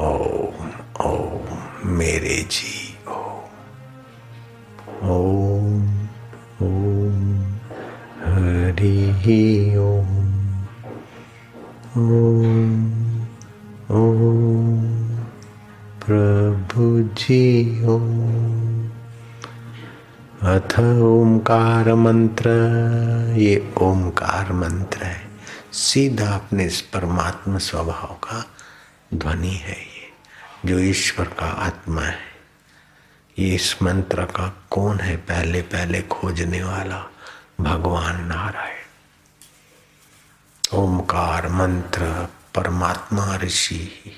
ओम ओम मेरे जी, ओम। ओम ओम, हरि ओम। ओम ओम, प्रभु जी ओम। अथ ओमकार मंत्र, ये ओमकार मंत्र है। सीधा अपने इस परमात्मा स्वभाव का ध्वनि है। जो ईश्वर का आत्मा है, ये इस मंत्र का कौन है पहले पहले खोजने वाला? भगवान नारायण। ओमकार मंत्र, परमात्मा, ऋषि,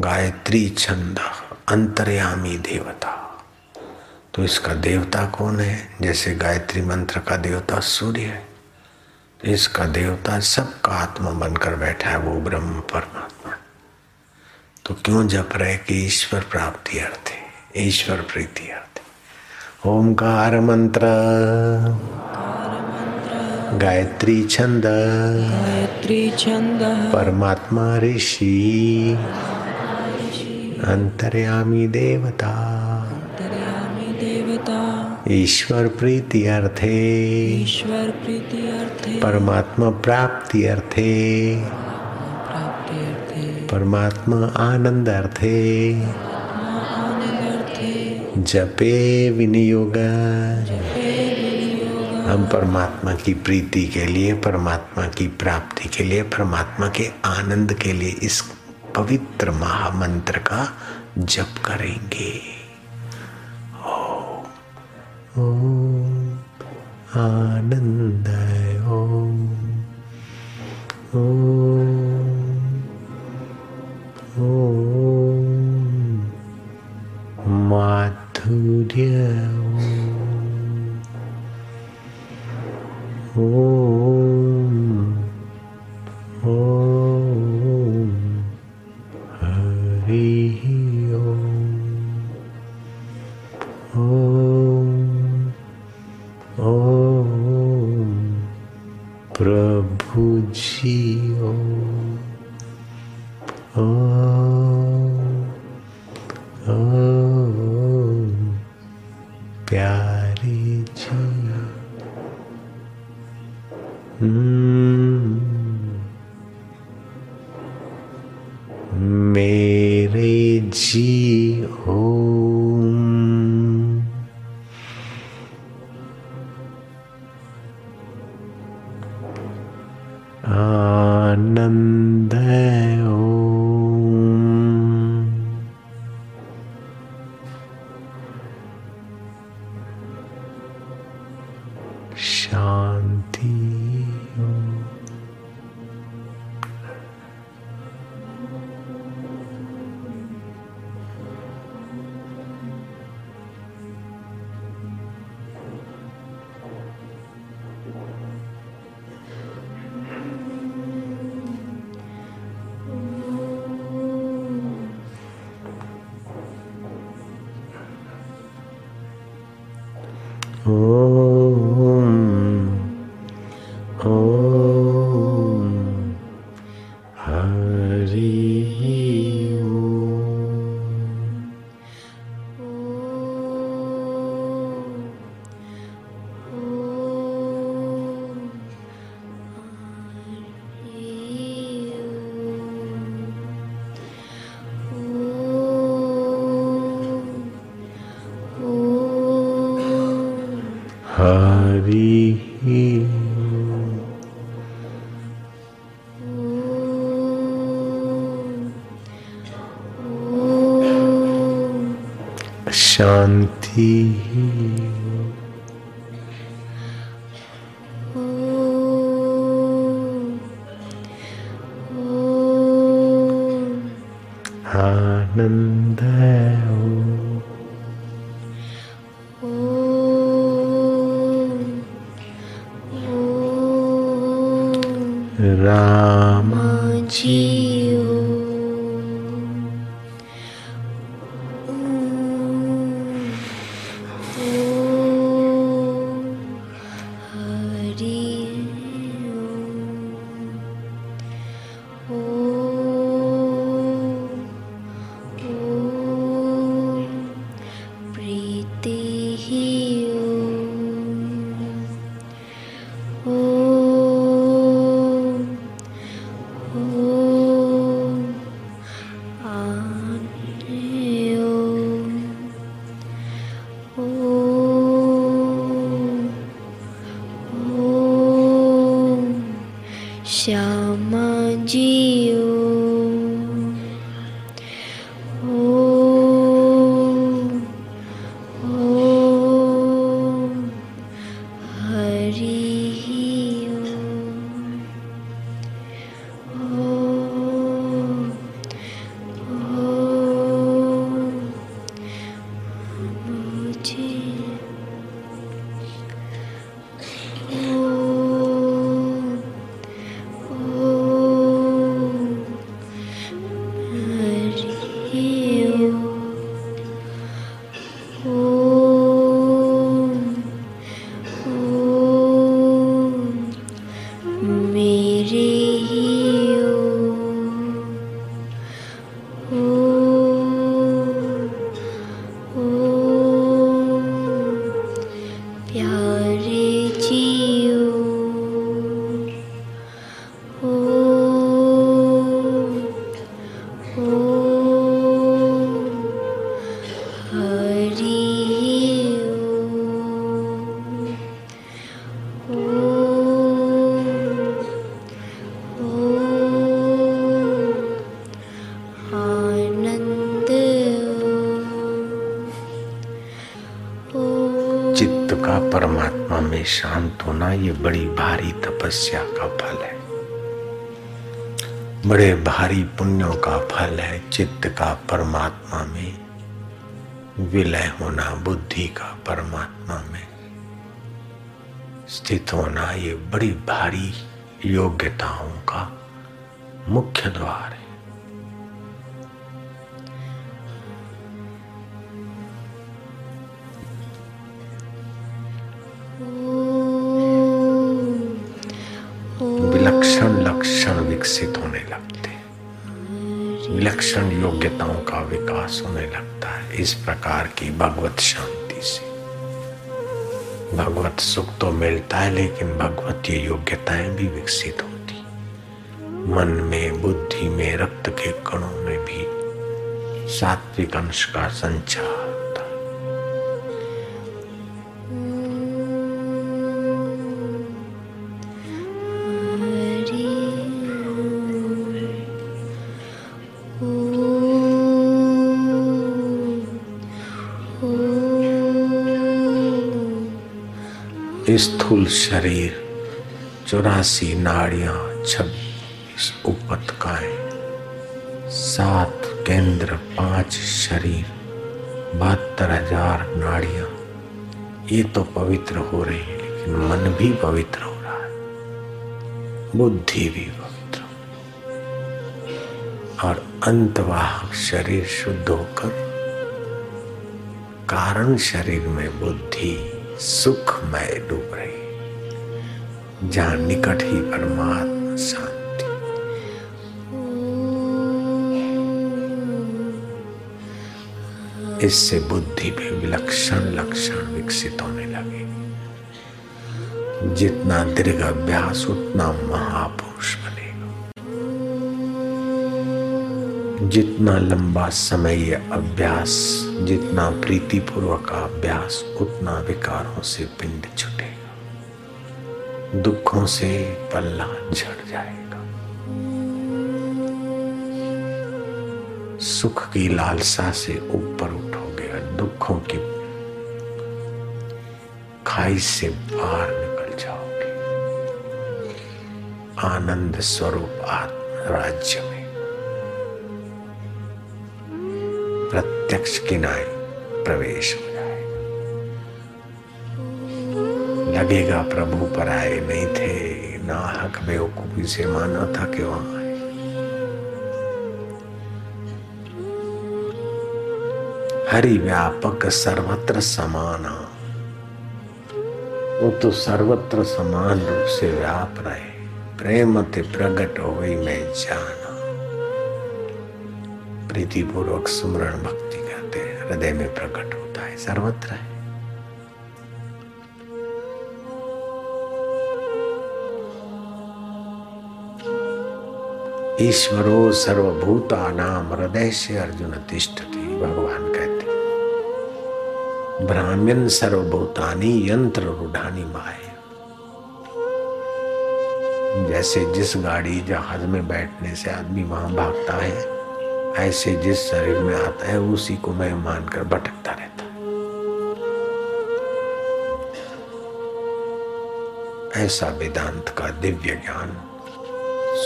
गायत्री, छंद, अंतर्यामी, देवता। तो इसका देवता कौन है? जैसे गायत्री मंत्र का देवता सूर्य है तो इसका देवता सबका आत्मा बनकर बैठा है, वो ब्रह्म, परमात्मा। तो क्यों जप रहे कि ईश्वर प्राप्ति अर्थ है ईश्वर प्रीति अर्थ? है ओमकार मंत्र गायत्री छंद गायत्री छंद परमात्मा ऋषि अंतर्यामी देवता ईश्वर प्रीति अर्थे ईश्वर प्रीति अर्थे परमात्मा प्राप्ति अर्थे परमात्मा आनंद अर्थे जपे विनियोग। हम परमात्मा की प्रीति के लिए, परमात्मा की प्राप्ति के लिए, परमात्मा के आनंद के लिए इस पवित्र महामंत्र का जप करेंगे। ओम आनंद ओम ओम ओम ओम हरि शांति राम। श्यामा 想。प्यारे जियो में शांत होना ये बड़ी भारी तपस्या का फल है। बड़े भारी पुण्यों का फल है, चित्त का, परमात्मा में। विलय होना, बुद्धि का, परमात्मा में। स्थित होना, ये बड़ी भारी योग्यताओं का मुख्य द्वार है। योग्यताओं का विकास होने लगता है। इस प्रकार की भगवत शांति से। भगवत सुख तो मिलता है, लेकिन भगवत ये योग्यताएँ भी विकसित होती मन में, बुद्धि में, रक्त के कणों में भी सात्विक अंश का संचार स्थूल शरीर, चौरासी नाड़ियाँ, छब्बीस उपतकाएँ सात केंद्र, पाँच शरीर, बहत्तर हज़ार नाड़ियाँ। ये तो पवित्र हो रही है, लेकिन मन भी पवित्र हो रहा है, बुद्धि भी पवित्र और अंतवाहक शरीर शुद्ध होकर, कारण शरीर में बुद्धि सुखमय डूब रही। जहाँ निकट ही परमात्मा शांति। इससे बुद्धि में विलक्षण लक्षण विकसित होने लगे। जितना दीर्घ अभ्यास, उतना महापुरुष बनेगा जितना लंबा समय ये अभ्यास, जितना प्रीतिपूर्वक अभ्यास, उतना विकारों से पिंड छुटेगा। दुखों से पल्ला झड़ जाएगा। सुख की लालसा से ऊपर उठोगे और दुखों की खाई से बाहर निकल जाओगे। आनंद स्वरूप आत्म राज्य में। प्रत्यक्ष किनारे प्रवेश हो जाए। लगेगा प्रभु पर आए नहीं थे ना हक बेवकूफ़ी से माना था कि वहाँ आए हरि व्यापक सर्वत्र समाना वो तो सर्वत्र समान रूप से व्याप रहे। प्रेम ते प्रगट हो गई मैं जाना। प्रीतिपूर्वक सुमरण भक्ति करते हैं। हृदय में प्रकट होता है, सर्वत्र है। ईश्वरो सर्वभूता नाम हृदय से अर्जुन तिष्ठति भगवान कहते ब्राह्मण सर्वभूतानी यंत्र रूढ़ानी माए जैसे जिस गाड़ी जहाज़ में बैठने से आदमी वहाँ भागता है ऐसे जिस शरीर में आता है, उसी को मैं मानकर भटकता रहता है। ऐसा वेदांत का दिव्य ज्ञान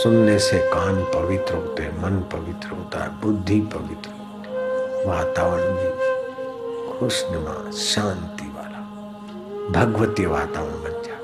सुनने से कान पवित्र होते, मन पवित्र होता है, बुद्धि पवित्र होती वातावरण भी खुशनुमा, शांति वाला, भगवती वातावरण बन जाता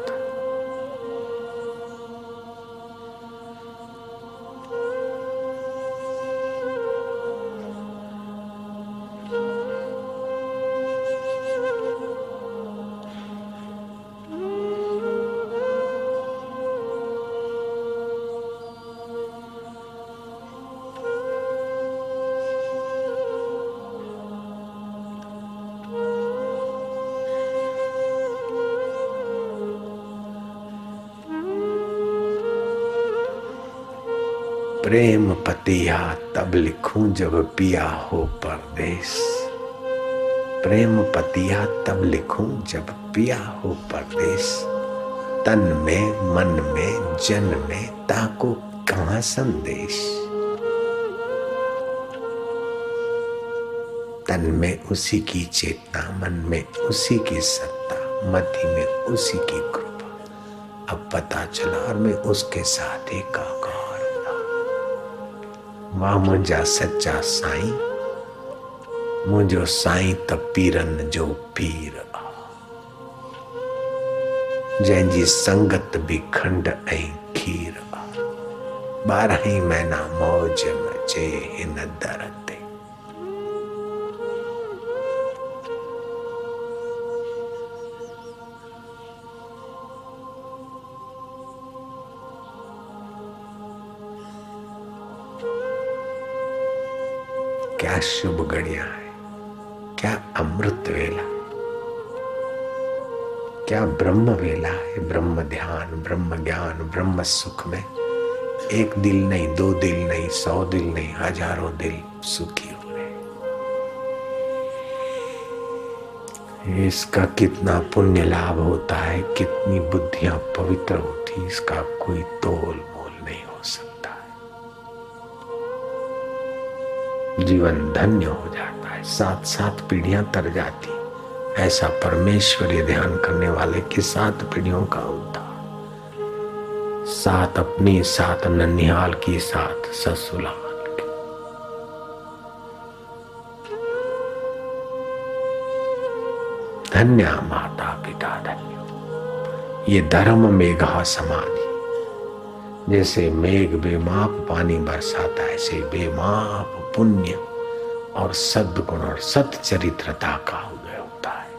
प्रेम पतिया तब लिखूं जब पिया हो परदेश प्रेम पतिया तब लिखूं जब पिया हो परदेश तन में, मन में, जन में ताको कहा संदेश? तन में उसी की चेतना, मन में उसी की सत्ता, मति में उसी की कृपा। अब पता चला और मैं उसके साथ ही हुआ वाह मुंहिंजा सच्चा साईं, मुंहिंजो साईं त पीरनि जो पीर जंहिंजी संगत भी खंड ऐं खीर बारह महीना मौज मचे हिन दर शुभ घड़िया है। क्या अमृत वेला? क्या ब्रह्म वेला है? ब्रह्म ध्यान, ब्रह्म ज्ञान, ब्रह्म सुख में। एक दिल नहीं, दो दिल नहीं, सौ दिल नहीं, हज़ारों दिल सुखी हो। रहे इसका कितना पुण्य लाभ होता है, कितनी बुद्धियाँ पवित्र होती इसका कोई तोल जीवन धन्य हो जाता है सात सात पीढ़ियाँ तर जाती ऐसा परमेश्वरीय ध्यान करने वाले की सात पीढ़ियों का उद्धार सात अपनी सात ननिहाल की सात ससुराल धन्य माता पिता धन्य। ये धर्म मेघा समाधि। जैसे मेघ बेमाप पानी बरसाता है ऐसे बेमाप पुण्य और सद्गुण और सच्चरित्रता का उदय होता है।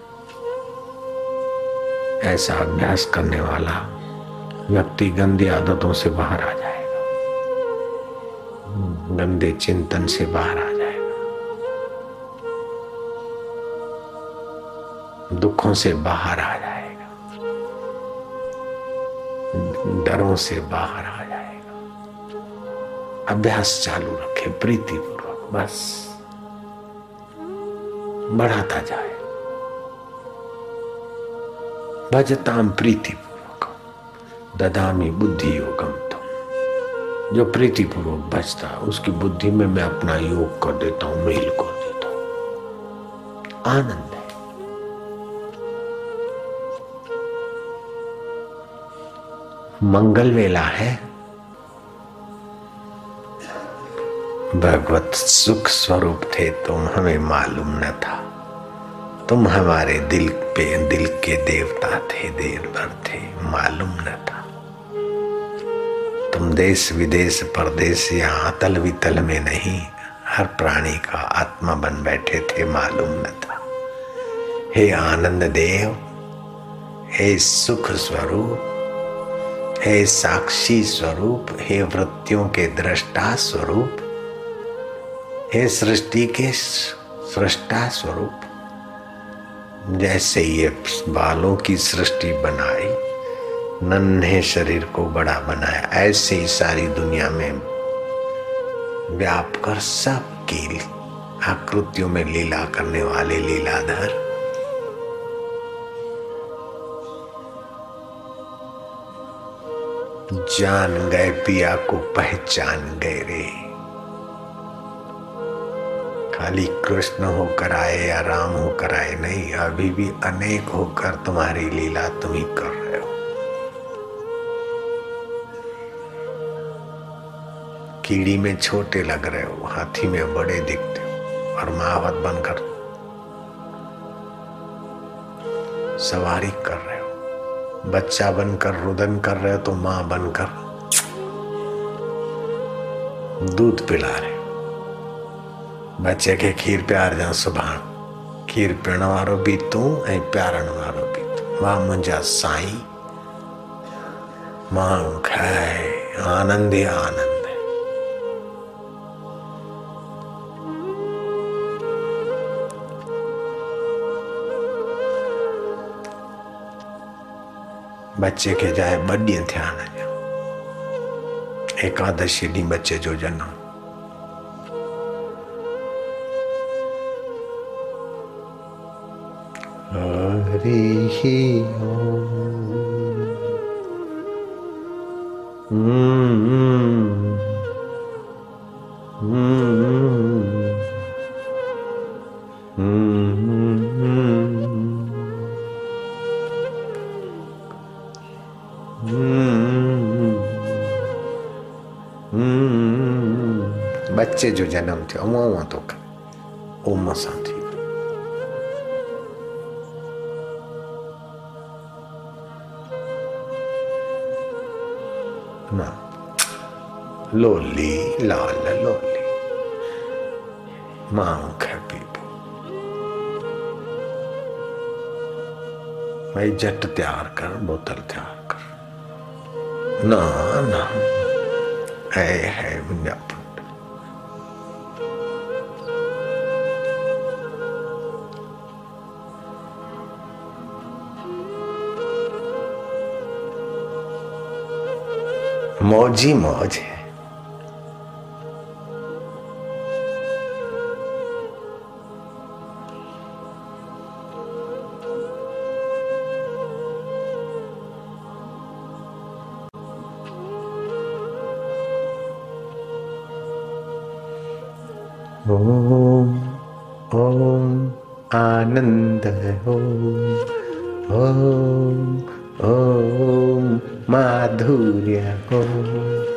ऐसा अभ्यास करने वाला व्यक्ति गंदी आदतों से बाहर आ जाएगा। गंदे चिंतन से बाहर आ जाएगा। दुखों से बाहर आ जाएगा। डरों से बाहर आ जाएगा। अभ्यास चालू रखे प्रीति पूर्वक बस। बढ़ाता जाए। भजताम प्रीति पूर्वक ददामी बुद्धि योगम तो जो प्रीति पूर्वक बचता है, उसकी बुद्धि में मैं अपना योग कर देता हूँ, मेल कर देता हूँ। आनंद। मंगल वेला है। भगवत सुख स्वरूप थे, तुम हमें मालूम न था। तुम हमारे दिल पे, दिल के देवता थे, देर भर थे, मालूम न था। तुम देश विदेश, परदेश या अतल वितल में नहीं, हर प्राणी का आत्मा बन बैठे थे, मालूम न था। हे आनंद देव, हे सुख स्वरूप हे साक्षी स्वरूप, हे वृत्तियों के दृष्टा स्वरूप, हे सृष्टि के सृष्टा स्वरूप, जैसे ये बालों की सृष्टि बनाई, नन्हे शरीर को बड़ा बनाया, ऐसे ही सारी दुनिया में व्याप कर सबकी आकृतियों में लीला करने वाले लीलाधर जान गए, पिया को पहचान गए रे। खाली कृष्ण होकर आए या राम होकर आए नहीं, अभी भी अनेक होकर तुम्हारी लीला तुम ही कर रहे हो। कीड़ी में छोटे लग रहे हो, हाथी में बड़े दिखते हो, और महावत बनकर सवारी कर रहे बच्चा बनकर, रुदन कर रहे हो तो माँ बनकर। दूध पिला रहे बच्चे के खीर प्यार जा सुबह खीर पीअण वारो बि तूं, ऐं प्यारण वारो बि तूं। वाह मुंहिंजा साईं। माण्हू खाए, आनंद ई आनंद। बच्चे खे जाए ॿ ॾींहं थिया एकादशी ॾींहुं बच्चे जो जनम। हरि बच्चे जो जनम थियो उहो उहो थो करे ओम सां थी लोली लाल लोली माँ खे पीबो भाई जट तैयार कर बोतल तैयार कर ना ना है है मुंहिंजा मौज मौज है। ओम ओम आनंद ओम ओम ॐ माधुर्य ओ